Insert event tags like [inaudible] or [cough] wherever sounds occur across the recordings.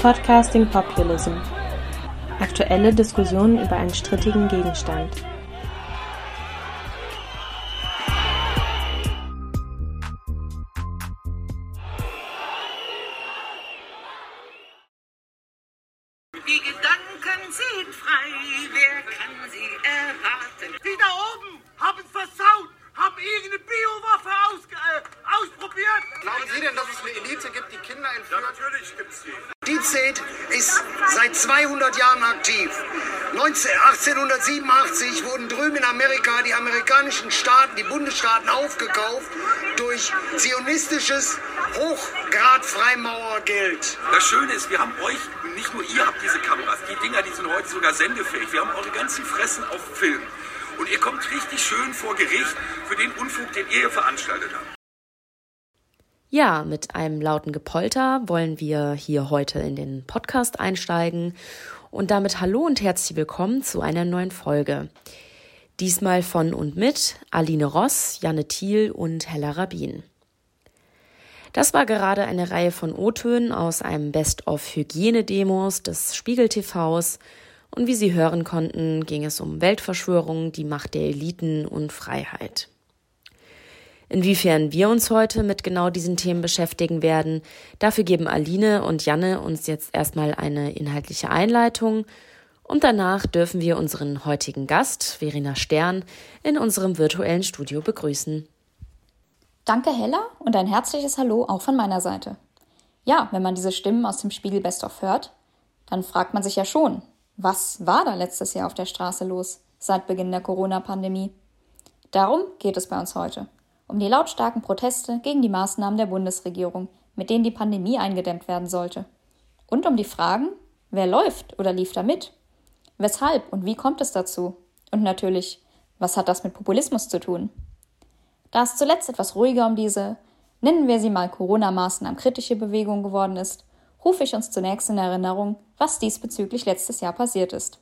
Podcasting Populism. Aktuelle Diskussionen über einen strittigen Gegenstand. Ist, wir haben euch, nicht nur ihr habt diese Kameras, die Dinger, die sind heute sogar sendefähig. Wir haben eure ganzen Fressen auf Film. Und ihr kommt richtig schön vor Gericht für den Unfug, den ihr hier veranstaltet habt. Ja, mit einem lauten Gepolter wollen wir hier heute in den Podcast einsteigen und damit hallo und herzlich willkommen zu einer neuen Folge. Diesmal von und mit Aline Ross, Janne Thiel und Hella Rabin. Das war gerade eine Reihe von O-Tönen aus einem Best-of-Hygienedemos des Spiegel TVs und wie Sie hören konnten, ging es um Weltverschwörung, die Macht der Eliten und Freiheit. Inwiefern wir uns heute mit genau diesen Themen beschäftigen werden, dafür geben Aline und Janne uns jetzt erstmal eine inhaltliche Einleitung und danach dürfen wir unseren heutigen Gast, Verena Stern, in unserem virtuellen Studio begrüßen. Danke, Hella, und ein herzliches Hallo auch von meiner Seite. Ja, wenn man diese Stimmen aus dem Spiegel Best of hört, dann fragt man sich ja schon, was war da letztes Jahr auf der Straße los, seit Beginn der Corona-Pandemie? Darum geht es bei uns heute um die lautstarken Proteste gegen die Maßnahmen der Bundesregierung, mit denen die Pandemie eingedämmt werden sollte. Und um die Fragen, wer läuft oder lief da mit? Weshalb und wie kommt es dazu? Und natürlich, was hat das mit Populismus zu tun? Da es zuletzt etwas ruhiger um diese, nennen wir sie mal Corona-Maßnahmen kritische Bewegung geworden ist, rufe ich uns zunächst in Erinnerung, was diesbezüglich letztes Jahr passiert ist.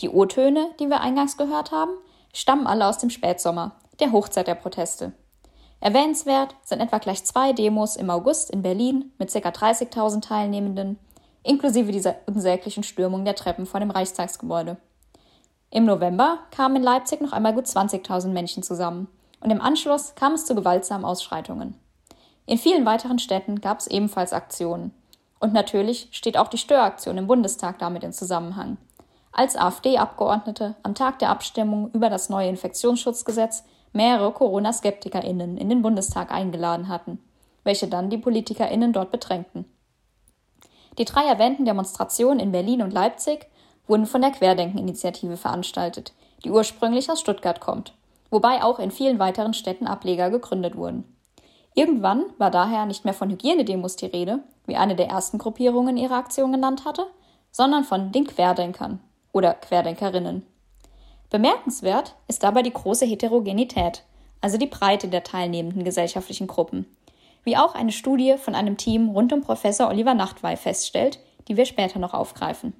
Die O-Töne, die wir eingangs gehört haben, stammen alle aus dem Spätsommer, der Hochzeit der Proteste. Erwähnenswert sind etwa gleich zwei Demos im August in Berlin mit ca. 30.000 Teilnehmenden, inklusive dieser unsäglichen Stürmung der Treppen vor dem Reichstagsgebäude. Im November kamen in Leipzig noch einmal gut 20.000 Menschen zusammen und im Anschluss kam es zu gewaltsamen Ausschreitungen. In vielen weiteren Städten gab es ebenfalls Aktionen. Und natürlich steht auch die Störaktion im Bundestag damit in Zusammenhang. Als AfD-Abgeordnete am Tag der Abstimmung über das neue Infektionsschutzgesetz mehrere Corona-SkeptikerInnen in den Bundestag eingeladen hatten, welche dann die PolitikerInnen dort bedrängten. Die drei erwähnten Demonstrationen in Berlin und Leipzig wurden von der Querdenken-Initiative veranstaltet, die ursprünglich aus Stuttgart kommt, wobei auch in vielen weiteren Städten Ableger gegründet wurden. Irgendwann war daher nicht mehr von Hygienedemos die Rede, wie eine der ersten Gruppierungen ihre Aktion genannt hatte, sondern von den Querdenkern oder Querdenkerinnen. Bemerkenswert ist dabei die große Heterogenität, also die Breite der teilnehmenden gesellschaftlichen Gruppen, wie auch eine Studie von einem Team rund um Professor Oliver Nachtwey feststellt, die wir später noch aufgreifen.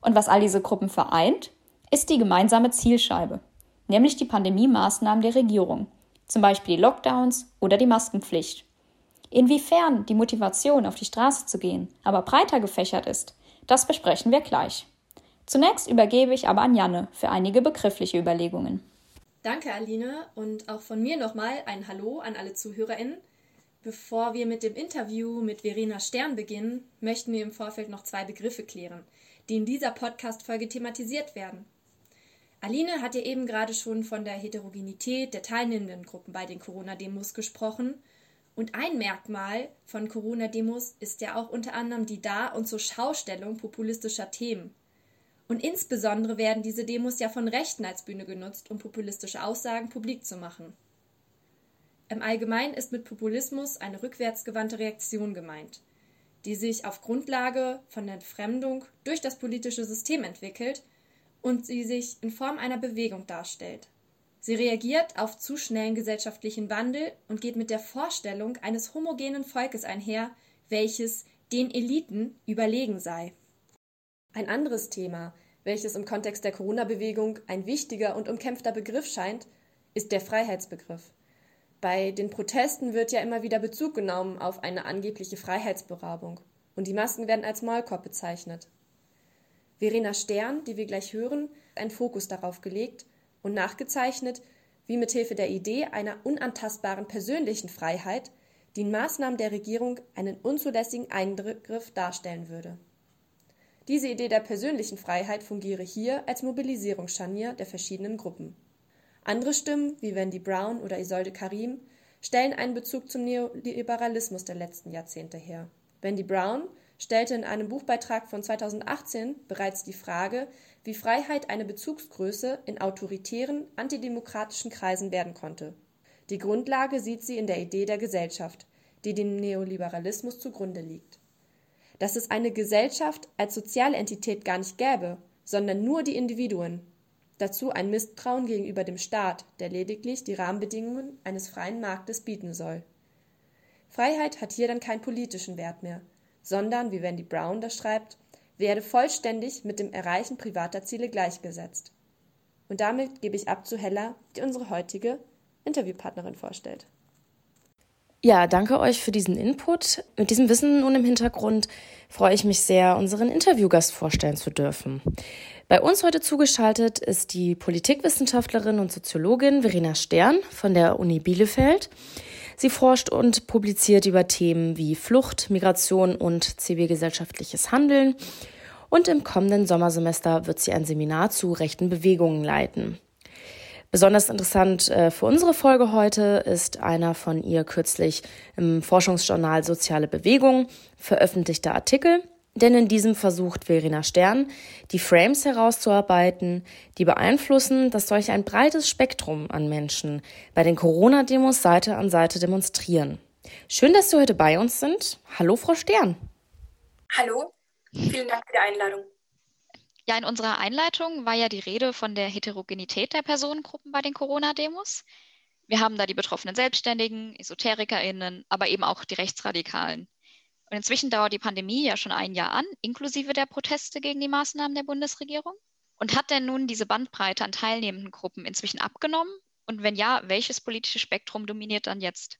Und was all diese Gruppen vereint, ist die gemeinsame Zielscheibe, nämlich die Pandemie-Maßnahmen der Regierung, zum Beispiel die Lockdowns oder die Maskenpflicht. Inwiefern die Motivation, auf die Straße zu gehen, aber breiter gefächert ist, das besprechen wir gleich. Zunächst übergebe ich aber an Janne für einige begriffliche Überlegungen. Danke, Aline, und auch von mir nochmal ein Hallo an alle ZuhörerInnen. Bevor wir mit dem Interview mit Verena Stern beginnen, möchten wir im Vorfeld noch zwei Begriffe klären, die in dieser Podcast-Folge thematisiert werden. Aline hat ja eben gerade schon von der Heterogenität der teilnehmenden Gruppen bei den Corona-Demos gesprochen. Und ein Merkmal von Corona-Demos ist ja auch unter anderem die Dar- und zur Schaustellung populistischer Themen. Und insbesondere werden diese Demos ja von Rechten als Bühne genutzt, um populistische Aussagen publik zu machen. Im Allgemeinen ist mit Populismus eine rückwärtsgewandte Reaktion gemeint, die sich auf Grundlage von Entfremdung durch das politische System entwickelt und sie sich in Form einer Bewegung darstellt. Sie reagiert auf zu schnellen gesellschaftlichen Wandel und geht mit der Vorstellung eines homogenen Volkes einher, welches den Eliten überlegen sei. Ein anderes Thema, welches im Kontext der Corona-Bewegung ein wichtiger und umkämpfter Begriff scheint, ist der Freiheitsbegriff. Bei den Protesten wird ja immer wieder Bezug genommen auf eine angebliche Freiheitsberaubung. und die Masken werden als Maulkorb bezeichnet. Verena Stern, die wir gleich hören, einen Fokus darauf gelegt und nachgezeichnet, wie mithilfe der Idee einer unantastbaren persönlichen Freiheit die Maßnahmen der Regierung einen unzulässigen Eingriff darstellen würde. Diese Idee der persönlichen Freiheit fungiere hier als Mobilisierungsscharnier der verschiedenen Gruppen. Andere Stimmen, wie Wendy Brown oder Isolde Karim, stellen einen Bezug zum Neoliberalismus der letzten Jahrzehnte her. Wendy Brown stellte in einem Buchbeitrag von 2018 bereits die Frage, wie Freiheit eine Bezugsgröße in autoritären, antidemokratischen Kreisen werden konnte. Die Grundlage sieht sie in der Idee der Gesellschaft, die dem Neoliberalismus zugrunde liegt. Dass es eine Gesellschaft als soziale Entität gar nicht gäbe, sondern nur die Individuen. Dazu ein Misstrauen gegenüber dem Staat, der lediglich die Rahmenbedingungen eines freien Marktes bieten soll. Freiheit hat hier dann keinen politischen Wert mehr, sondern, wie Wendy Brown das schreibt, werde vollständig mit dem Erreichen privater Ziele gleichgesetzt. Und damit gebe ich ab zu Hella, die unsere heutige Interviewpartnerin vorstellt. Ja, danke euch für diesen Input. Mit diesem Wissen nun im Hintergrund freue ich mich sehr, unseren Interviewgast vorstellen zu dürfen. Bei uns heute zugeschaltet ist die Politikwissenschaftlerin und Soziologin Verena Stern von der Uni Bielefeld. Sie forscht und publiziert über Themen wie Flucht, Migration und zivilgesellschaftliches Handeln. Und im kommenden Sommersemester wird sie ein Seminar zu rechten Bewegungen leiten. Besonders interessant äh, für unsere Folge heute ist einer von ihr kürzlich im Forschungsjournal Soziale Bewegung veröffentlichter Artikel, denn in diesem versucht Verena Stern, die Frames herauszuarbeiten, die beeinflussen, dass solch ein breites Spektrum an Menschen bei den Corona-Demos Seite an Seite demonstrieren. Schön, dass Sie heute bei uns sind. Hallo, Frau Stern. Hallo, vielen Dank für die Einladung. Ja, in unserer Einleitung war ja die Rede von der Heterogenität der Personengruppen bei den Corona-Demos. Wir haben da die betroffenen Selbstständigen, EsoterikerInnen, aber eben auch die Rechtsradikalen. Und inzwischen dauert die Pandemie ja schon ein Jahr an, inklusive der Proteste gegen die Maßnahmen der Bundesregierung. Und hat denn nun diese Bandbreite an teilnehmenden Gruppen inzwischen abgenommen? Und wenn ja, welches politische Spektrum dominiert dann jetzt?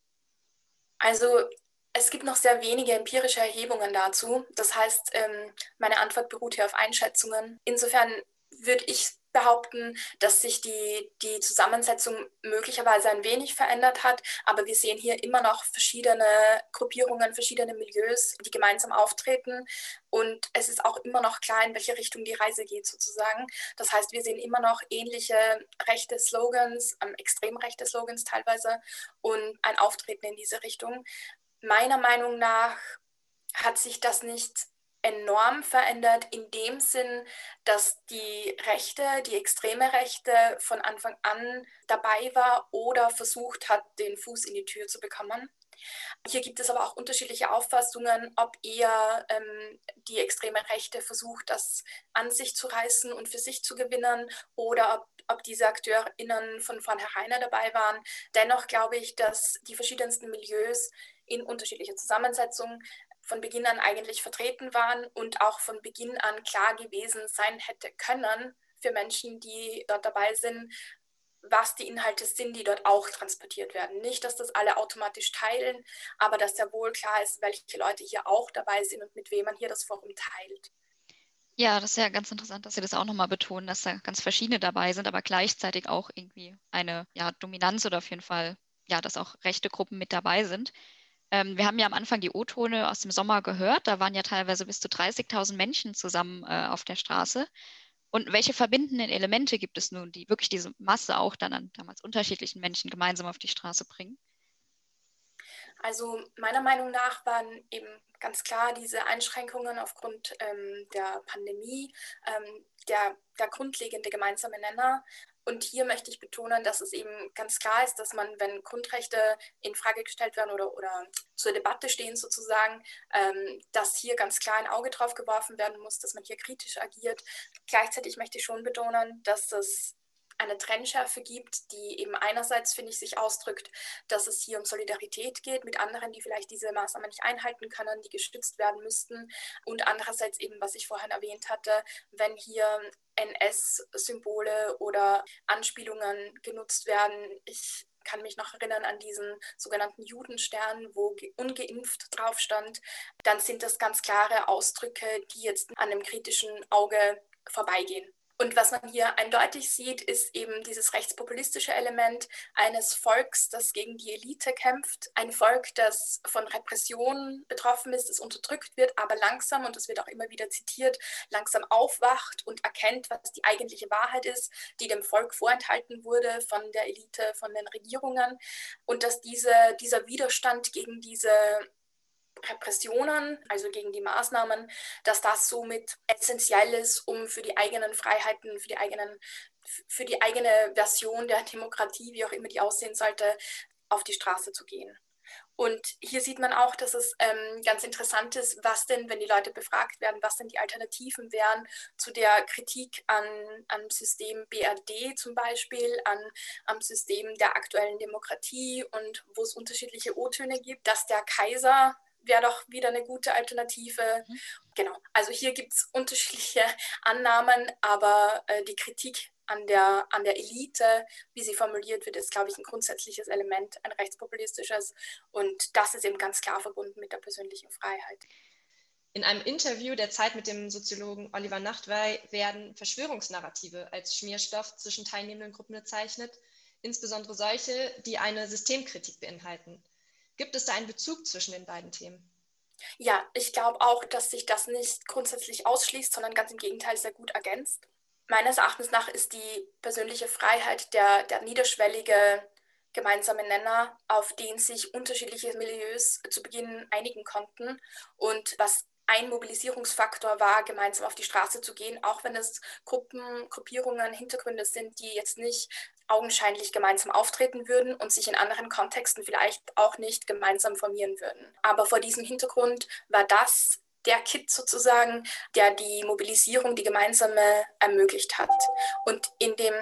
Also es gibt noch sehr wenige empirische Erhebungen dazu. Das heißt, ähm, meine Antwort beruht hier auf Einschätzungen. Insofern würde ich behaupten, dass sich die, die Zusammensetzung möglicherweise ein wenig verändert hat, aber wir sehen hier immer noch verschiedene Gruppierungen, verschiedene Milieus, die gemeinsam auftreten. Und es ist auch immer noch klar, in welche Richtung die Reise geht sozusagen. Das heißt, wir sehen immer noch ähnliche rechte Slogans, ähm, extrem rechte Slogans teilweise und ein Auftreten in diese Richtung. Meiner Meinung nach hat sich das nicht enorm verändert in dem Sinn, dass die Rechte, die extreme Rechte von Anfang an dabei war oder versucht hat, den Fuß in die Tür zu bekommen. Hier gibt es aber auch unterschiedliche Auffassungen, ob eher ähm, die extreme Rechte versucht, das an sich zu reißen und für sich zu gewinnen oder ob, ob diese AkteurInnen von vornherein dabei waren. Dennoch glaube ich, dass die verschiedensten Milieus in unterschiedlicher Zusammensetzung von Beginn an eigentlich vertreten waren und auch von Beginn an klar gewesen sein hätte können für Menschen, die dort dabei sind, was die Inhalte sind, die dort auch transportiert werden. Nicht, dass das alle automatisch teilen, aber dass sehr wohl klar ist, welche Leute hier auch dabei sind und mit wem man hier das Forum teilt. Ja, das ist ja ganz interessant, dass Sie das auch nochmal betonen, dass da ganz verschiedene dabei sind, aber gleichzeitig auch irgendwie eine ja, Dominanz oder auf jeden Fall, ja, dass auch rechte Gruppen mit dabei sind. Ähm, wir haben ja am Anfang die O-Tone aus dem Sommer gehört. Da waren ja teilweise bis zu 30.000 Menschen zusammen äh, auf der Straße. Und welche verbindenden Elemente gibt es nun, die wirklich diese Masse auch dann an damals unterschiedlichen Menschen gemeinsam auf die Straße bringen? Also meiner Meinung nach waren eben ganz klar diese Einschränkungen aufgrund ähm, der Pandemie ähm, der, der grundlegende gemeinsame Nenner. Und hier möchte ich betonen, dass es eben ganz klar ist, dass man, wenn Grundrechte in Frage gestellt werden oder, oder zur Debatte stehen sozusagen, ähm, dass hier ganz klar ein Auge drauf geworfen werden muss, dass man hier kritisch agiert. Gleichzeitig möchte ich schon betonen, dass es eine Trennschärfe gibt, die eben einerseits, finde ich, sich ausdrückt, dass es hier um Solidarität geht mit anderen, die vielleicht diese Maßnahmen nicht einhalten können, die gestützt werden müssten. Und andererseits eben, was ich vorhin erwähnt hatte, wenn hier NS-Symbole oder Anspielungen genutzt werden. Ich kann mich noch erinnern an diesen sogenannten Judenstern, wo ungeimpft drauf stand, dann sind das ganz klare Ausdrücke, die jetzt an einem kritischen Auge vorbeigehen. Und was man hier eindeutig sieht, ist eben dieses rechtspopulistische Element eines Volks, das gegen die Elite kämpft. Ein Volk, das von Repressionen betroffen ist, das unterdrückt wird, aber langsam, und das wird auch immer wieder zitiert, langsam aufwacht und erkennt, was die eigentliche Wahrheit ist, die dem Volk vorenthalten wurde von der Elite, von den Regierungen. Und dass diese, dieser Widerstand gegen diese Repressionen, also gegen die Maßnahmen, dass das somit essentiell ist, um für die eigenen Freiheiten, für die eigenen, für die eigene Version der Demokratie, wie auch immer die aussehen sollte, auf die Straße zu gehen. Und hier sieht man auch, dass es ähm, ganz interessant ist, was denn, wenn die Leute befragt werden, was denn die Alternativen wären zu der Kritik an, am System BRD zum Beispiel, an, am System der aktuellen Demokratie und wo es unterschiedliche O-Töne gibt, dass der Kaiser wäre doch wieder eine gute Alternative. Mhm. Genau, also hier gibt es unterschiedliche [laughs] Annahmen, aber äh, die Kritik an der, an der Elite, wie sie formuliert wird, ist, glaube ich, ein grundsätzliches Element, ein rechtspopulistisches. Und das ist eben ganz klar verbunden mit der persönlichen Freiheit. In einem Interview der Zeit mit dem Soziologen Oliver Nachtwey werden Verschwörungsnarrative als Schmierstoff zwischen teilnehmenden Gruppen bezeichnet, insbesondere solche, die eine Systemkritik beinhalten. Gibt es da einen Bezug zwischen den beiden Themen? Ja, ich glaube auch, dass sich das nicht grundsätzlich ausschließt, sondern ganz im Gegenteil sehr gut ergänzt. Meines Erachtens nach ist die persönliche Freiheit der, der niederschwellige gemeinsame Nenner, auf den sich unterschiedliche Milieus zu Beginn einigen konnten und was ein Mobilisierungsfaktor war, gemeinsam auf die Straße zu gehen, auch wenn es Gruppen, Gruppierungen, Hintergründe sind, die jetzt nicht augenscheinlich gemeinsam auftreten würden und sich in anderen Kontexten vielleicht auch nicht gemeinsam formieren würden. Aber vor diesem Hintergrund war das der Kit sozusagen, der die Mobilisierung, die gemeinsame ermöglicht hat. Und in dem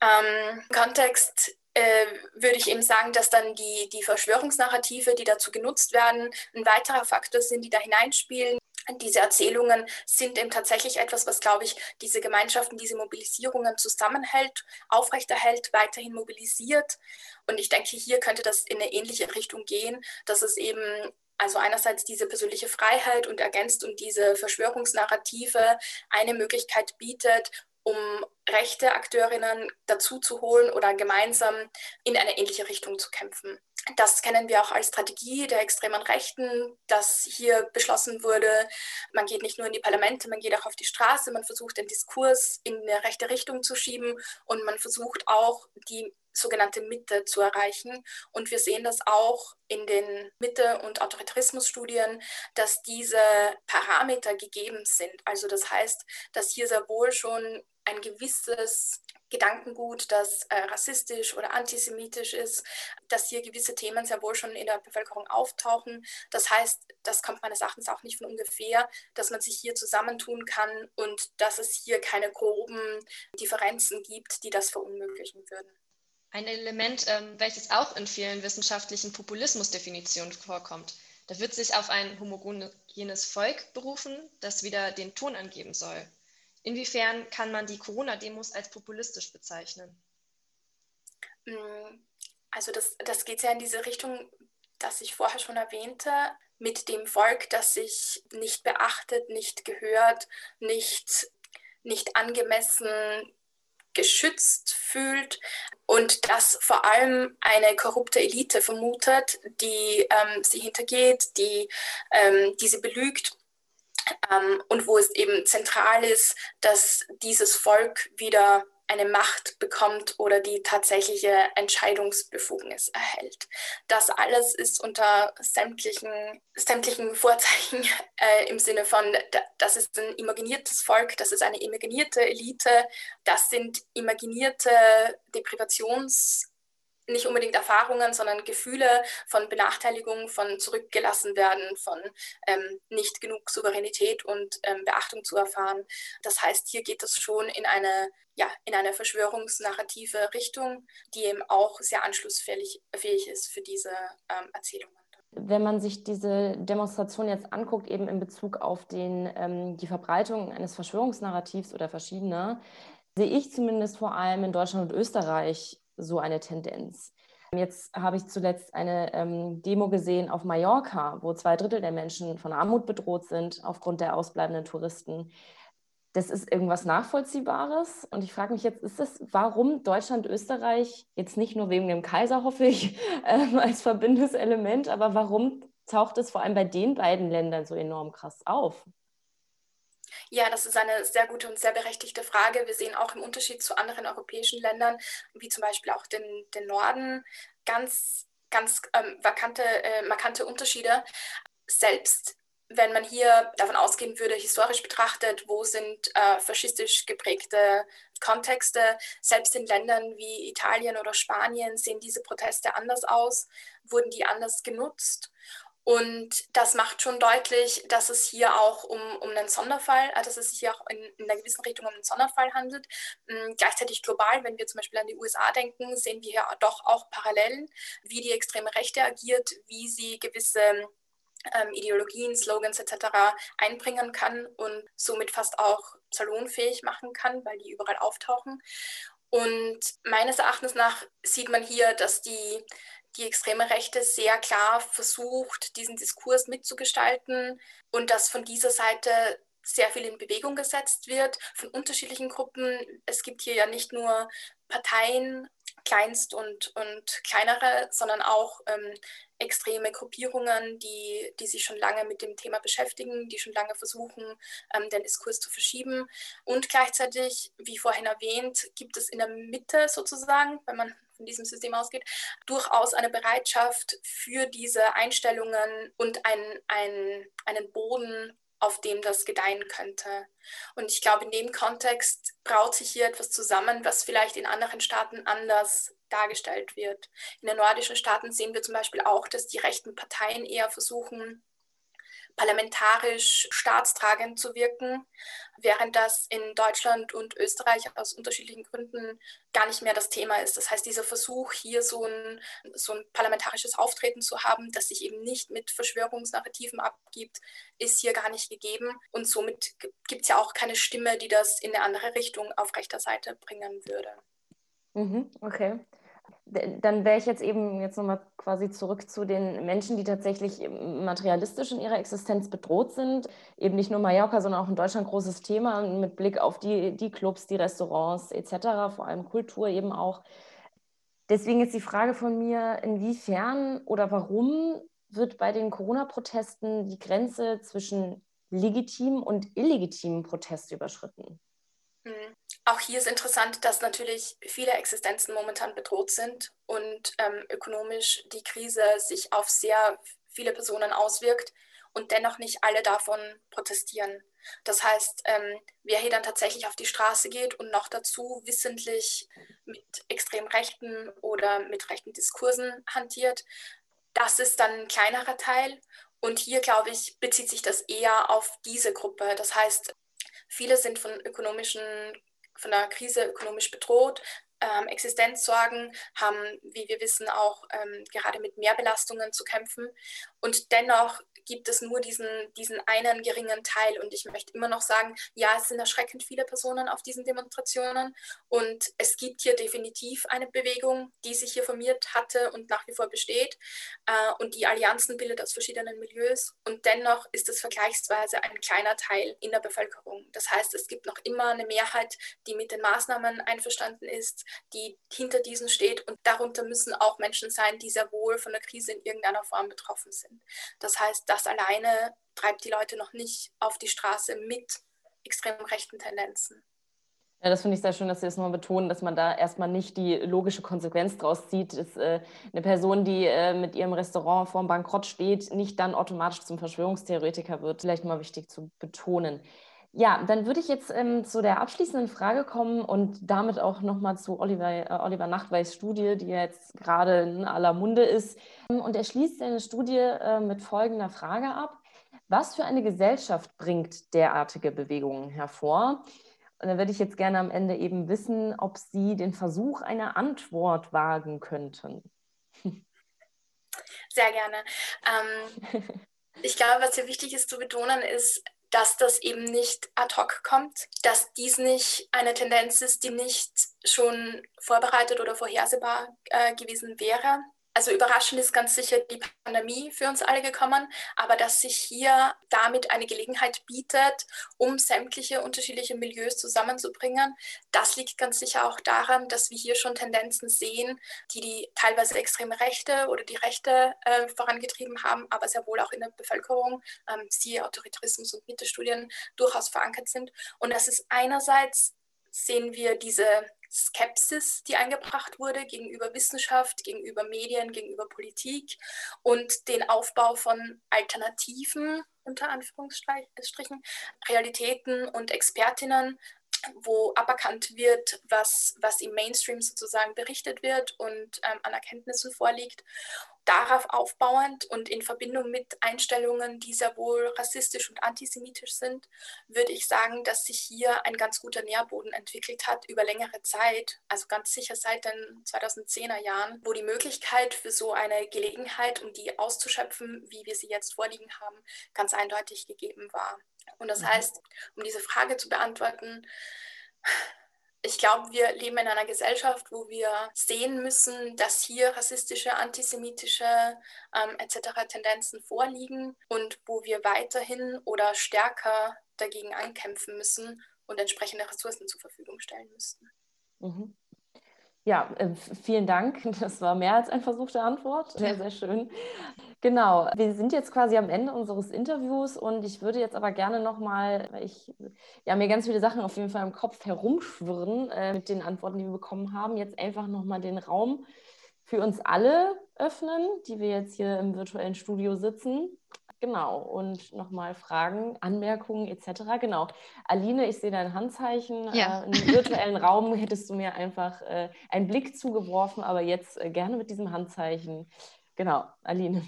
ähm, Kontext äh, würde ich eben sagen, dass dann die, die Verschwörungsnarrative, die dazu genutzt werden, ein weiterer Faktor sind, die da hineinspielen. Diese Erzählungen sind eben tatsächlich etwas, was, glaube ich, diese Gemeinschaften, diese Mobilisierungen zusammenhält, aufrechterhält, weiterhin mobilisiert. Und ich denke, hier könnte das in eine ähnliche Richtung gehen, dass es eben also einerseits diese persönliche Freiheit und ergänzt und diese Verschwörungsnarrative eine Möglichkeit bietet, um rechte Akteurinnen dazu zu holen oder gemeinsam in eine ähnliche Richtung zu kämpfen. Das kennen wir auch als Strategie der extremen Rechten, dass hier beschlossen wurde, man geht nicht nur in die Parlamente, man geht auch auf die Straße, man versucht den Diskurs in eine rechte Richtung zu schieben und man versucht auch die sogenannte Mitte zu erreichen. Und wir sehen das auch in den Mitte- und Autoritarismusstudien, dass diese Parameter gegeben sind. Also das heißt, dass hier sehr wohl schon ein gewisses Gedankengut, das äh, rassistisch oder antisemitisch ist, dass hier gewisse Themen sehr wohl schon in der Bevölkerung auftauchen. Das heißt, das kommt meines Erachtens auch nicht von ungefähr, dass man sich hier zusammentun kann und dass es hier keine groben Differenzen gibt, die das verunmöglichen würden. Ein Element, ähm, welches auch in vielen wissenschaftlichen Populismusdefinitionen vorkommt. Da wird sich auf ein homogenes Volk berufen, das wieder den Ton angeben soll. Inwiefern kann man die Corona-Demos als populistisch bezeichnen? Mm, also das, das geht ja in diese Richtung, das ich vorher schon erwähnte, mit dem Volk, das sich nicht beachtet, nicht gehört, nicht, nicht angemessen geschützt fühlt und das vor allem eine korrupte Elite vermutet, die ähm, sie hintergeht, die, ähm, die sie belügt ähm, und wo es eben zentral ist, dass dieses Volk wieder eine Macht bekommt oder die tatsächliche Entscheidungsbefugnis erhält. Das alles ist unter sämtlichen, sämtlichen Vorzeichen [laughs] äh, im Sinne von, das ist ein imaginiertes Volk, das ist eine imaginierte Elite, das sind imaginierte Deprivations- nicht unbedingt Erfahrungen, sondern Gefühle von Benachteiligung, von zurückgelassen werden, von ähm, nicht genug Souveränität und ähm, Beachtung zu erfahren. Das heißt, hier geht es schon in eine, ja, in eine verschwörungsnarrative Richtung, die eben auch sehr anschlussfähig ist für diese ähm, Erzählungen. Wenn man sich diese Demonstration jetzt anguckt, eben in Bezug auf den, ähm, die Verbreitung eines Verschwörungsnarrativs oder verschiedener, sehe ich zumindest vor allem in Deutschland und Österreich so eine Tendenz. Jetzt habe ich zuletzt eine ähm, Demo gesehen auf Mallorca, wo zwei Drittel der Menschen von Armut bedroht sind aufgrund der ausbleibenden Touristen. Das ist irgendwas Nachvollziehbares. Und ich frage mich jetzt, ist es, warum Deutschland, Österreich, jetzt nicht nur wegen dem Kaiser, hoffe ich, [laughs] äh, als verbindendes Element, aber warum taucht es vor allem bei den beiden Ländern so enorm krass auf? Ja, das ist eine sehr gute und sehr berechtigte Frage. Wir sehen auch im Unterschied zu anderen europäischen Ländern, wie zum Beispiel auch den, den Norden, ganz, ganz ähm, vakante, äh, markante Unterschiede. Selbst wenn man hier davon ausgehen würde, historisch betrachtet, wo sind äh, faschistisch geprägte Kontexte, selbst in Ländern wie Italien oder Spanien sehen diese Proteste anders aus, wurden die anders genutzt. Und das macht schon deutlich, dass es hier auch um, um einen Sonderfall, äh, dass es sich hier auch in, in einer gewissen Richtung um einen Sonderfall handelt. Ähm, gleichzeitig global, wenn wir zum Beispiel an die USA denken, sehen wir ja doch auch Parallelen, wie die extreme Rechte agiert, wie sie gewisse ähm, Ideologien, Slogans etc. einbringen kann und somit fast auch salonfähig machen kann, weil die überall auftauchen. Und meines Erachtens nach sieht man hier, dass die die extreme Rechte sehr klar versucht, diesen Diskurs mitzugestalten und dass von dieser Seite sehr viel in Bewegung gesetzt wird von unterschiedlichen Gruppen. Es gibt hier ja nicht nur Parteien, kleinst und, und kleinere, sondern auch ähm, extreme Gruppierungen, die, die sich schon lange mit dem Thema beschäftigen, die schon lange versuchen, ähm, den Diskurs zu verschieben. Und gleichzeitig, wie vorhin erwähnt, gibt es in der Mitte sozusagen, wenn man von diesem System ausgeht, durchaus eine Bereitschaft für diese Einstellungen und ein, ein, einen Boden auf dem das gedeihen könnte. Und ich glaube, in dem Kontext braut sich hier etwas zusammen, was vielleicht in anderen Staaten anders dargestellt wird. In den nordischen Staaten sehen wir zum Beispiel auch, dass die rechten Parteien eher versuchen, parlamentarisch staatstragend zu wirken, während das in Deutschland und Österreich aus unterschiedlichen Gründen gar nicht mehr das Thema ist. Das heißt, dieser Versuch, hier so ein, so ein parlamentarisches Auftreten zu haben, das sich eben nicht mit Verschwörungsnarrativen abgibt, ist hier gar nicht gegeben. Und somit gibt es ja auch keine Stimme, die das in eine andere Richtung auf rechter Seite bringen würde. Mhm, okay dann wäre ich jetzt eben jetzt nochmal quasi zurück zu den Menschen, die tatsächlich materialistisch in ihrer Existenz bedroht sind. Eben nicht nur Mallorca, sondern auch in Deutschland großes Thema mit Blick auf die, die Clubs, die Restaurants etc., vor allem Kultur eben auch. Deswegen ist die Frage von mir, inwiefern oder warum wird bei den Corona-Protesten die Grenze zwischen legitimen und illegitimen Protest überschritten? Auch hier ist interessant, dass natürlich viele Existenzen momentan bedroht sind und ähm, ökonomisch die Krise sich auf sehr viele Personen auswirkt und dennoch nicht alle davon protestieren. Das heißt, ähm, wer hier dann tatsächlich auf die Straße geht und noch dazu wissentlich mit extrem rechten oder mit rechten Diskursen hantiert, das ist dann ein kleinerer Teil. Und hier, glaube ich, bezieht sich das eher auf diese Gruppe. Das heißt, Viele sind von ökonomischen, von der Krise ökonomisch bedroht, ähm, Existenzsorgen, haben, wie wir wissen, auch ähm, gerade mit Mehrbelastungen zu kämpfen. Und dennoch gibt es nur diesen, diesen einen geringen Teil. Und ich möchte immer noch sagen, ja, es sind erschreckend viele Personen auf diesen Demonstrationen. Und es gibt hier definitiv eine Bewegung, die sich hier formiert hatte und nach wie vor besteht. Äh, und die Allianzen bildet aus verschiedenen Milieus. Und dennoch ist es vergleichsweise ein kleiner Teil in der Bevölkerung. Das heißt, es gibt noch immer eine Mehrheit, die mit den Maßnahmen einverstanden ist, die hinter diesen steht. Und darunter müssen auch Menschen sein, die sehr wohl von der Krise in irgendeiner Form betroffen sind. Das heißt, das alleine treibt die Leute noch nicht auf die Straße mit extrem rechten Tendenzen. Ja, das finde ich sehr schön, dass Sie das nochmal betonen, dass man da erstmal nicht die logische Konsequenz draus zieht, dass äh, eine Person, die äh, mit ihrem Restaurant vorm Bankrott steht, nicht dann automatisch zum Verschwörungstheoretiker wird. Vielleicht mal wichtig zu betonen. Ja, dann würde ich jetzt ähm, zu der abschließenden Frage kommen und damit auch nochmal zu Oliver, äh, Oliver Nachtweiß Studie, die jetzt gerade in aller Munde ist. Und er schließt seine Studie äh, mit folgender Frage ab. Was für eine Gesellschaft bringt derartige Bewegungen hervor? Und da würde ich jetzt gerne am Ende eben wissen, ob Sie den Versuch einer Antwort wagen könnten. Sehr gerne. Ähm, [laughs] ich glaube, was hier wichtig ist zu betonen, ist, dass das eben nicht ad hoc kommt, dass dies nicht eine Tendenz ist, die nicht schon vorbereitet oder vorhersehbar äh, gewesen wäre. Also überraschend ist ganz sicher die Pandemie für uns alle gekommen, aber dass sich hier damit eine Gelegenheit bietet, um sämtliche unterschiedliche Milieus zusammenzubringen, das liegt ganz sicher auch daran, dass wir hier schon Tendenzen sehen, die die teilweise extreme Rechte oder die Rechte äh, vorangetrieben haben, aber sehr wohl auch in der Bevölkerung, ähm, siehe Autoritarismus und Mitte-Studien, durchaus verankert sind. Und das ist einerseits sehen wir diese Skepsis, die eingebracht wurde gegenüber Wissenschaft, gegenüber Medien, gegenüber Politik und den Aufbau von Alternativen, unter Anführungsstrichen, Realitäten und Expertinnen, wo aberkannt wird, was, was im Mainstream sozusagen berichtet wird und ähm, an Erkenntnissen vorliegt darauf aufbauend und in Verbindung mit Einstellungen, die sehr wohl rassistisch und antisemitisch sind, würde ich sagen, dass sich hier ein ganz guter Nährboden entwickelt hat über längere Zeit, also ganz sicher seit den 2010er Jahren, wo die Möglichkeit für so eine Gelegenheit, um die auszuschöpfen, wie wir sie jetzt vorliegen haben, ganz eindeutig gegeben war. Und das mhm. heißt, um diese Frage zu beantworten, ich glaube, wir leben in einer Gesellschaft, wo wir sehen müssen, dass hier rassistische, antisemitische ähm, etc. Tendenzen vorliegen und wo wir weiterhin oder stärker dagegen ankämpfen müssen und entsprechende Ressourcen zur Verfügung stellen müssten. Mhm. Ja, äh, vielen Dank. [laughs] Das war mehr als ein Versuch der Antwort. [laughs] Sehr, sehr schön. Genau, wir sind jetzt quasi am Ende unseres Interviews und ich würde jetzt aber gerne nochmal, weil ich ja mir ganz viele Sachen auf jeden Fall im Kopf herumschwirren äh, mit den Antworten, die wir bekommen haben, jetzt einfach nochmal den Raum für uns alle öffnen, die wir jetzt hier im virtuellen Studio sitzen. Genau, und nochmal Fragen, Anmerkungen etc. Genau. Aline, ich sehe dein Handzeichen. Ja. Äh, Im virtuellen Raum hättest du mir einfach äh, einen Blick zugeworfen, aber jetzt äh, gerne mit diesem Handzeichen. Genau, Aline.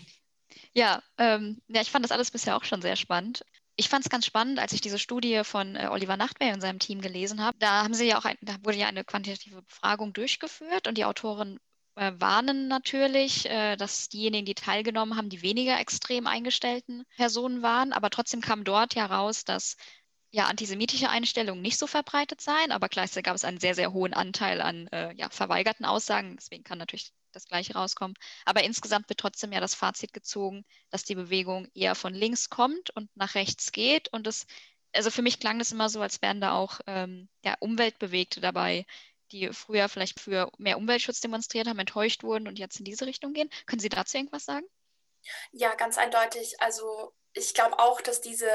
Ja, ähm, ja, ich fand das alles bisher auch schon sehr spannend. Ich fand es ganz spannend, als ich diese Studie von äh, Oliver Nachtwey und seinem Team gelesen habe. Da haben sie ja auch ein, da wurde ja eine quantitative Befragung durchgeführt und die Autoren äh, warnen natürlich, äh, dass diejenigen, die teilgenommen haben, die weniger extrem eingestellten Personen waren. Aber trotzdem kam dort ja raus, dass ja, antisemitische Einstellungen nicht so verbreitet seien, aber gleichzeitig gab es einen sehr, sehr hohen Anteil an äh, ja, verweigerten Aussagen. Deswegen kann natürlich das Gleiche rauskommen. Aber insgesamt wird trotzdem ja das Fazit gezogen, dass die Bewegung eher von links kommt und nach rechts geht. Und das, also für mich klang das immer so, als wären da auch ähm, ja, Umweltbewegte dabei, die früher vielleicht für mehr Umweltschutz demonstriert haben, enttäuscht wurden und jetzt in diese Richtung gehen. Können Sie dazu irgendwas sagen? Ja, ganz eindeutig. Also ich glaube auch, dass diese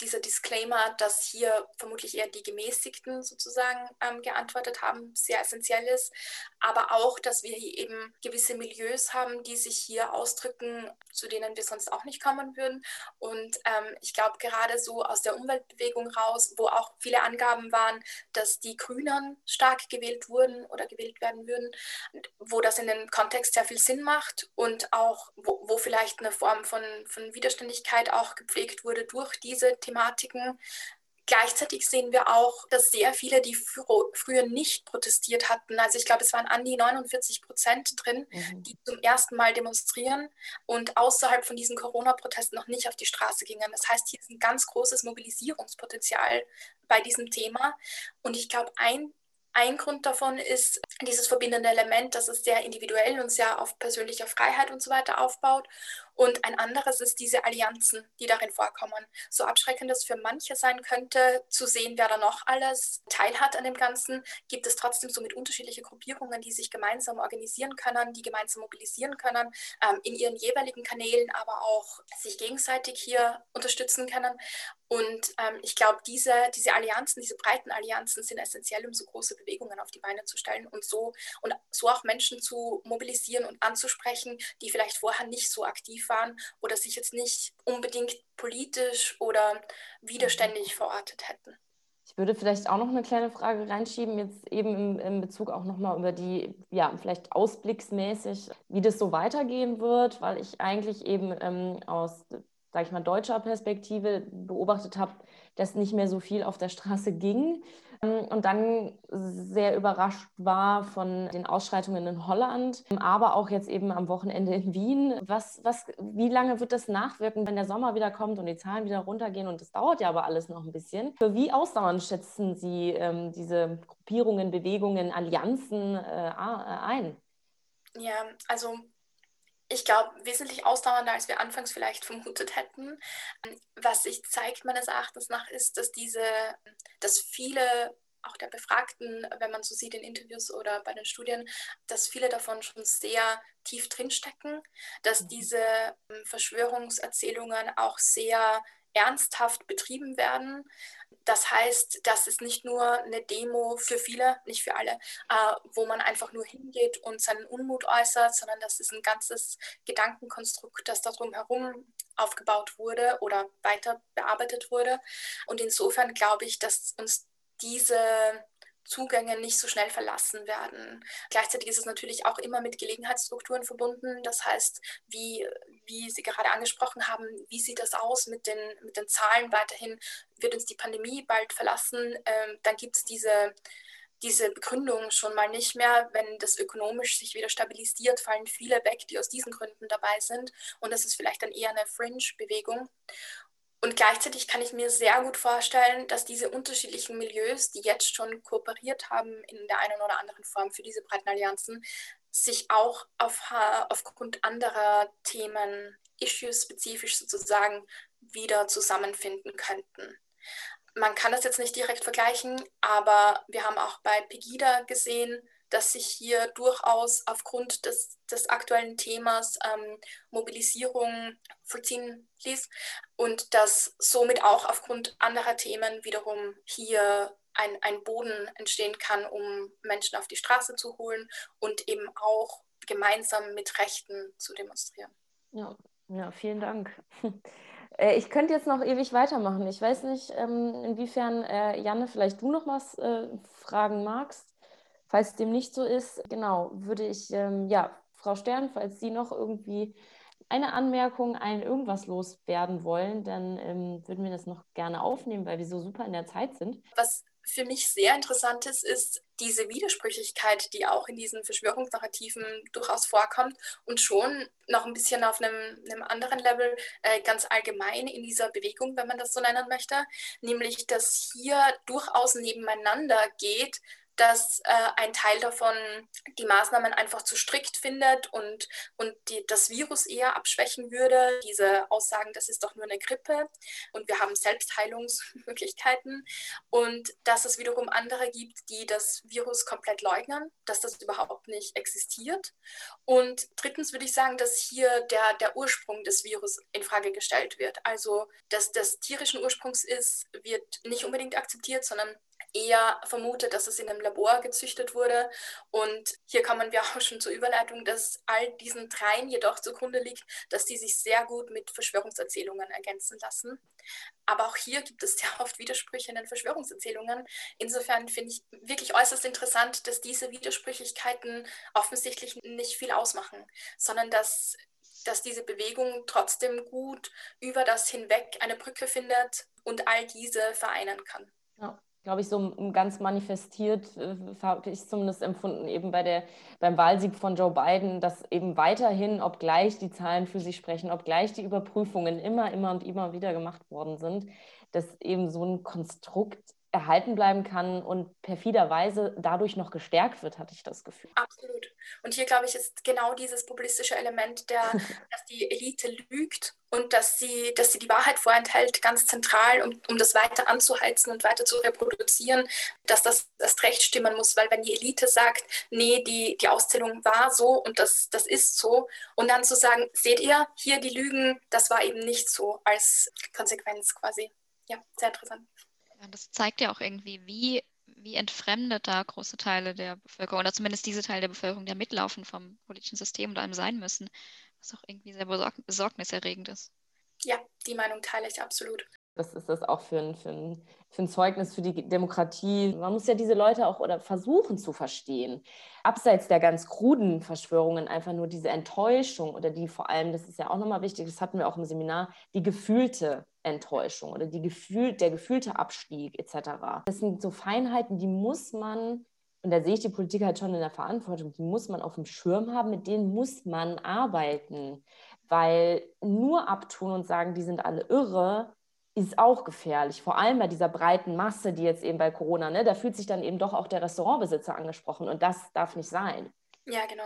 dieser Disclaimer, dass hier vermutlich eher die Gemäßigten sozusagen ähm, geantwortet haben, sehr essentiell ist. Aber auch, dass wir hier eben gewisse Milieus haben, die sich hier ausdrücken, zu denen wir sonst auch nicht kommen würden. Und ähm, ich glaube, gerade so aus der Umweltbewegung raus, wo auch viele Angaben waren, dass die Grünen stark gewählt wurden oder gewählt werden würden, wo das in dem Kontext sehr viel Sinn macht und auch, wo, wo vielleicht eine Form von, von Widerständigkeit auch gepflegt wurde durch diese Thematiken. Gleichzeitig sehen wir auch, dass sehr viele, die früher nicht protestiert hatten, also ich glaube, es waren an die 49 Prozent drin, mhm. die zum ersten Mal demonstrieren und außerhalb von diesen Corona-Protesten noch nicht auf die Straße gingen. Das heißt, hier ist ein ganz großes Mobilisierungspotenzial bei diesem Thema. Und ich glaube, ein ein Grund davon ist dieses verbindende Element, dass es sehr individuell und sehr auf persönlicher Freiheit und so weiter aufbaut. Und ein anderes ist diese Allianzen, die darin vorkommen. So abschreckend es für manche sein könnte, zu sehen, wer da noch alles teilhat an dem Ganzen, gibt es trotzdem so mit unterschiedliche Gruppierungen, die sich gemeinsam organisieren können, die gemeinsam mobilisieren können, ähm, in ihren jeweiligen Kanälen, aber auch sich gegenseitig hier unterstützen können. Und ähm, ich glaube, diese, diese Allianzen, diese breiten Allianzen sind essentiell, um so große Bewegungen auf die Beine zu stellen und so und so auch Menschen zu mobilisieren und anzusprechen, die vielleicht vorher nicht so aktiv waren oder sich jetzt nicht unbedingt politisch oder widerständig verortet hätten. Ich würde vielleicht auch noch eine kleine Frage reinschieben, jetzt eben im, im Bezug auch nochmal über die, ja, vielleicht ausblicksmäßig, wie das so weitergehen wird, weil ich eigentlich eben ähm, aus sage ich mal, deutscher Perspektive beobachtet habe, dass nicht mehr so viel auf der Straße ging. Ähm, und dann sehr überrascht war von den Ausschreitungen in Holland, aber auch jetzt eben am Wochenende in Wien. Was, was, wie lange wird das nachwirken, wenn der Sommer wieder kommt und die Zahlen wieder runtergehen? Und das dauert ja aber alles noch ein bisschen. Für wie ausdauernd schätzen Sie ähm, diese Gruppierungen, Bewegungen, Allianzen äh, ein? Ja, also ich glaube, wesentlich ausdauernder, als wir anfangs vielleicht vermutet hätten. Was sich zeigt, meines Erachtens nach, ist, dass diese, dass viele auch der Befragten, wenn man so sieht in Interviews oder bei den Studien, dass viele davon schon sehr tief drinstecken, dass mhm. diese ähm, Verschwörungserzählungen auch sehr ernsthaft betrieben werden. Das heißt, das ist nicht nur eine Demo für viele, nicht für alle, äh, wo man einfach nur hingeht und seinen Unmut äußert, sondern das ist ein ganzes Gedankenkonstrukt, das darum herum aufgebaut wurde oder weiter bearbeitet wurde. Und insofern glaube ich, dass uns diese Zugänge nicht so schnell verlassen werden. Gleichzeitig ist es natürlich auch immer mit Gelegenheitsstrukturen verbunden. Das heißt, wie, wie Sie gerade angesprochen haben, wie sieht das aus mit den, mit den Zahlen weiterhin? Wird uns die Pandemie bald verlassen? Ähm, dann gibt es diese, diese Begründung schon mal nicht mehr. Wenn das ökonomisch sich wieder stabilisiert, fallen viele weg, die aus diesen Gründen dabei sind. Und das ist vielleicht dann eher eine Fringe-Bewegung. Und gleichzeitig kann ich mir sehr gut vorstellen, dass diese unterschiedlichen Milieus, die jetzt schon kooperiert haben in der einen oder anderen Form für diese breiten Allianzen, sich auch auf, aufgrund anderer Themen, Issues spezifisch sozusagen, wieder zusammenfinden könnten. Man kann das jetzt nicht direkt vergleichen, aber wir haben auch bei Pegida gesehen, dass sich hier durchaus aufgrund des, des aktuellen Themas ähm, Mobilisierung vollziehen ließ und dass somit auch aufgrund anderer Themen wiederum hier ein, ein Boden entstehen kann, um Menschen auf die Straße zu holen und eben auch gemeinsam mit Rechten zu demonstrieren. Ja, ja vielen Dank. [laughs] Äh, ich könnte jetzt noch ewig weitermachen. Ich weiß nicht, ähm, inwiefern, äh, Janne, vielleicht du noch was äh, fragen magst. Falls dem nicht so ist, genau, würde ich, ähm, ja, Frau Stern, falls Sie noch irgendwie eine Anmerkung, ein irgendwas loswerden wollen, dann ähm, würden wir das noch gerne aufnehmen, weil wir so super in der Zeit sind. Was für mich sehr interessant ist, ist diese Widersprüchlichkeit, die auch in diesen Verschwörungsnarrativen durchaus vorkommt und schon noch ein bisschen auf einem, einem anderen Level äh, ganz allgemein in dieser Bewegung, wenn man das so nennen möchte, nämlich dass hier durchaus nebeneinander geht, dass äh, ein Teil davon die Maßnahmen einfach zu strikt findet und, und die, das Virus eher abschwächen würde. Diese Aussagen, das ist doch nur eine Grippe und wir haben Selbstheilungsmöglichkeiten. Und dass es wiederum andere gibt, die das Virus komplett leugnen, dass das überhaupt nicht existiert. Und drittens würde ich sagen, dass hier der, der Ursprung des Virus in Frage gestellt wird. Also, dass das tierischen Ursprungs ist, wird nicht unbedingt akzeptiert, sondern eher vermutet, dass es in einem Labor gezüchtet wurde. Und hier kommen wir [laughs] auch schon zur Überleitung, dass all diesen dreien jedoch zugrunde liegt, dass die sich sehr gut mit Verschwörungserzählungen ergänzen lassen. Aber auch hier gibt es [laughs] sehr oft Widersprüche in den Verschwörungserzählungen. Insofern finde ich wirklich äußerst interessant, dass diese Widersprüchlichkeiten offensichtlich nicht viel ausmachen, sondern dass dass diese Bewegung trotzdem gut über das hinweg eine Brücke findet und all diese vereinen kann. Ja glaube ich, so ganz manifestiert, äh, habe ich zumindest empfunden, eben bei der, beim Wahlsieg von Joe Biden, dass eben weiterhin, obgleich die Zahlen für sich sprechen, obgleich die Überprüfungen immer, immer und immer wieder gemacht worden sind, dass eben so ein Konstrukt erhalten bleiben kann und perfiderweise dadurch noch gestärkt wird, hatte ich das Gefühl. Absolut. Und hier, glaube ich, ist genau dieses populistische Element, der, [laughs] dass die Elite lügt und dass sie, dass sie die Wahrheit vorenthält, ganz zentral, um, um das weiter anzuheizen und weiter zu reproduzieren, dass das erst recht stimmen muss, weil wenn die Elite sagt, nee, die, die Auszählung war so und das, das ist so, und dann zu sagen, seht ihr, hier die Lügen, das war eben nicht so als Konsequenz quasi. Ja, sehr interessant. Ja, das zeigt ja auch irgendwie, wie, wie entfremdet da große Teile der Bevölkerung oder zumindest diese Teile der Bevölkerung, die mitlaufen vom politischen System und allem sein müssen, was auch irgendwie sehr besorg besorgniserregend ist. Ja, die Meinung teile ich absolut. Was ist das auch für ein, für, ein, für ein Zeugnis für die Demokratie? Man muss ja diese Leute auch oder versuchen zu verstehen. Abseits der ganz kruden Verschwörungen einfach nur diese Enttäuschung oder die vor allem, das ist ja auch nochmal wichtig, das hatten wir auch im Seminar, die gefühlte Enttäuschung oder die gefühl, der gefühlte Abstieg etc. Das sind so Feinheiten, die muss man und da sehe ich die Politik halt schon in der Verantwortung, die muss man auf dem Schirm haben, mit denen muss man arbeiten. Weil nur abtun und sagen, die sind alle irre, ist auch gefährlich. Vor allem bei dieser breiten Masse, die jetzt eben bei Corona, ne, da fühlt sich dann eben doch auch der Restaurantbesitzer angesprochen und das darf nicht sein. Ja, genau.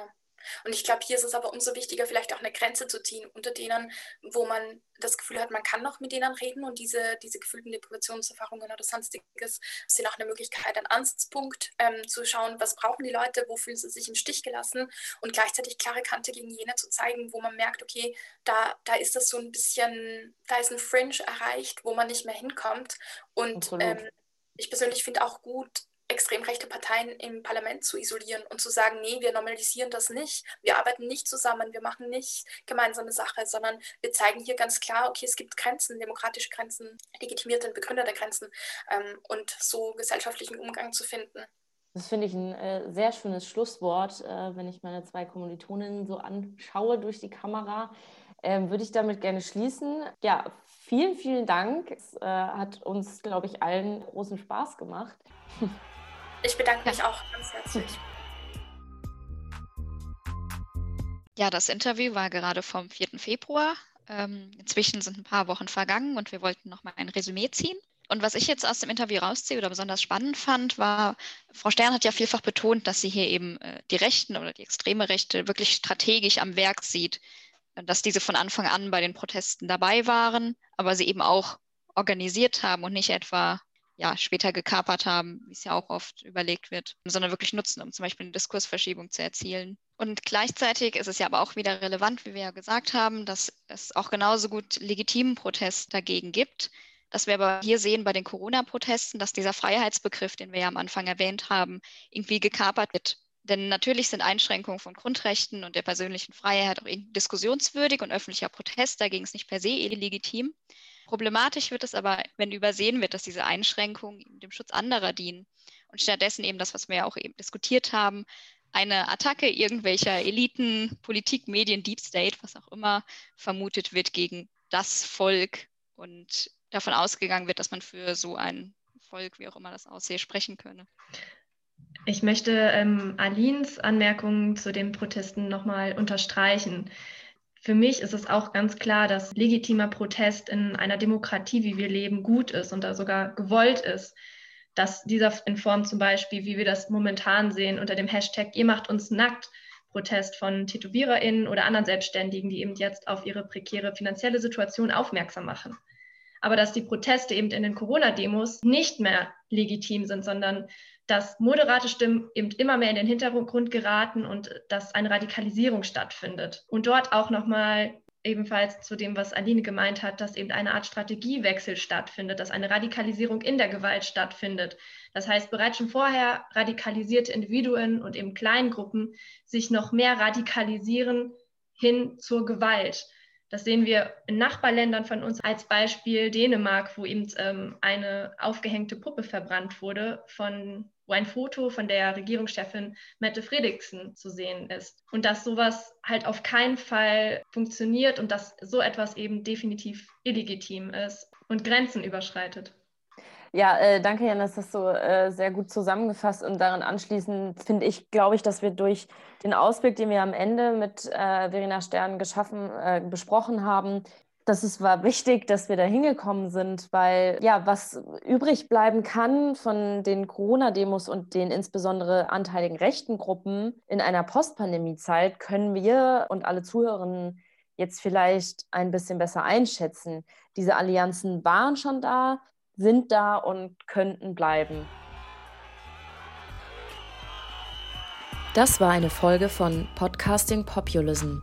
Und ich glaube, hier ist es aber umso wichtiger, vielleicht auch eine Grenze zu ziehen unter denen, wo man das Gefühl hat, man kann noch mit denen reden und diese, diese gefühlten Deprivationserfahrungen oder sonstiges sind auch eine Möglichkeit, ein Ansatzpunkt ähm, zu schauen, was brauchen die Leute, wo fühlen sie sich im Stich gelassen und gleichzeitig klare Kante gegen jene zu zeigen, wo man merkt, okay, da, da ist das so ein bisschen, da ist ein Fringe erreicht, wo man nicht mehr hinkommt. Und ähm, ich persönlich finde auch gut, extrem rechte Parteien im Parlament zu isolieren und zu sagen, nee, wir normalisieren das nicht, wir arbeiten nicht zusammen, wir machen nicht gemeinsame Sache, sondern wir zeigen hier ganz klar, okay, es gibt Grenzen, demokratische Grenzen, legitimierte und begründete Grenzen ähm, und so gesellschaftlichen Umgang zu finden. Das finde ich ein äh, sehr schönes Schlusswort, äh, wenn ich meine zwei Kommilitoninnen so anschaue durch die Kamera. Ähm, würde ich damit gerne schließen. Ja, vielen, vielen Dank. Es äh, hat uns, glaube ich, allen großen Spaß gemacht. [laughs] Ich bedanke mich auch ganz herzlich. Ja, das Interview war gerade vom 4. Februar. Ähm, inzwischen sind ein paar Wochen vergangen und wir wollten noch mal ein Resümee ziehen. Und was ich jetzt aus dem Interview rausziehe oder besonders spannend fand, war, Frau Stern hat ja vielfach betont, dass sie hier eben äh, die Rechten oder die extreme Rechte wirklich strategisch am Werk sieht, dass diese von Anfang an bei den Protesten dabei waren, aber sie eben auch organisiert haben und nicht etwa ja, später gekapert haben, wie es ja auch oft überlegt wird, sondern wirklich nutzen, um zum Beispiel eine Diskursverschiebung zu erzielen. Und gleichzeitig ist es ja aber auch wieder relevant, wie wir ja gesagt haben, dass es auch genauso gut legitimen Protest dagegen gibt. Dass wir aber hier sehen bei den Corona-Protesten, dass dieser Freiheitsbegriff, den wir ja am Anfang erwähnt haben, irgendwie gekapert wird. Denn natürlich sind Einschränkungen von Grundrechten und der persönlichen Freiheit auch diskussionswürdig und öffentlicher Protest dagegen ist nicht per se illegitim. Problematisch wird es aber, wenn übersehen wird, dass diese Einschränkungen dem Schutz anderer dienen und stattdessen eben das, was wir ja auch eben diskutiert haben, eine Attacke irgendwelcher Eliten, Politik, Medien, Deep State, was auch immer, vermutet wird gegen das Volk und davon ausgegangen wird, dass man für so ein Volk, wie auch immer das aussehe, sprechen könne. Ich möchte ähm, Alins Anmerkungen zu den Protesten nochmal unterstreichen. Für mich ist es auch ganz klar, dass legitimer Protest in einer Demokratie, wie wir leben, gut ist und da sogar gewollt ist. Dass dieser in Form zum Beispiel, wie wir das momentan sehen, unter dem Hashtag Ihr macht uns nackt, Protest von TätowiererInnen oder anderen Selbstständigen, die eben jetzt auf ihre prekäre finanzielle Situation aufmerksam machen. Aber dass die Proteste eben in den Corona-Demos nicht mehr legitim sind, sondern dass moderate Stimmen eben immer mehr in den Hintergrund geraten und dass eine Radikalisierung stattfindet. Und dort auch nochmal ebenfalls zu dem, was Aline gemeint hat, dass eben eine Art Strategiewechsel stattfindet, dass eine Radikalisierung in der Gewalt stattfindet. Das heißt, bereits schon vorher radikalisierte Individuen und eben Kleingruppen sich noch mehr radikalisieren hin zur Gewalt. Das sehen wir in Nachbarländern von uns als Beispiel Dänemark, wo eben ähm, eine aufgehängte Puppe verbrannt wurde, von, wo ein Foto von der Regierungschefin Mette Fredriksen zu sehen ist. Und dass sowas halt auf keinen Fall funktioniert und dass so etwas eben definitiv illegitim ist und Grenzen überschreitet. Ja, äh, danke, Jan, das hast du äh, sehr gut zusammengefasst. Und daran anschließend finde ich, glaube ich, dass wir durch den Ausblick, den wir am Ende mit äh, Verena Stern geschaffen, äh, besprochen haben, dass es war wichtig, dass wir da hingekommen sind, weil ja, was übrig bleiben kann von den Corona-Demos und den insbesondere anteiligen rechten Gruppen in einer Postpandemie-Zeit, können wir und alle Zuhörerinnen jetzt vielleicht ein bisschen besser einschätzen. Diese Allianzen waren schon da, sind da und könnten bleiben. Das war eine Folge von Podcasting Populism.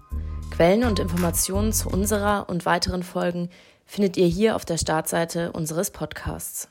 Quellen und Informationen zu unserer und weiteren Folgen findet ihr hier auf der Startseite unseres Podcasts.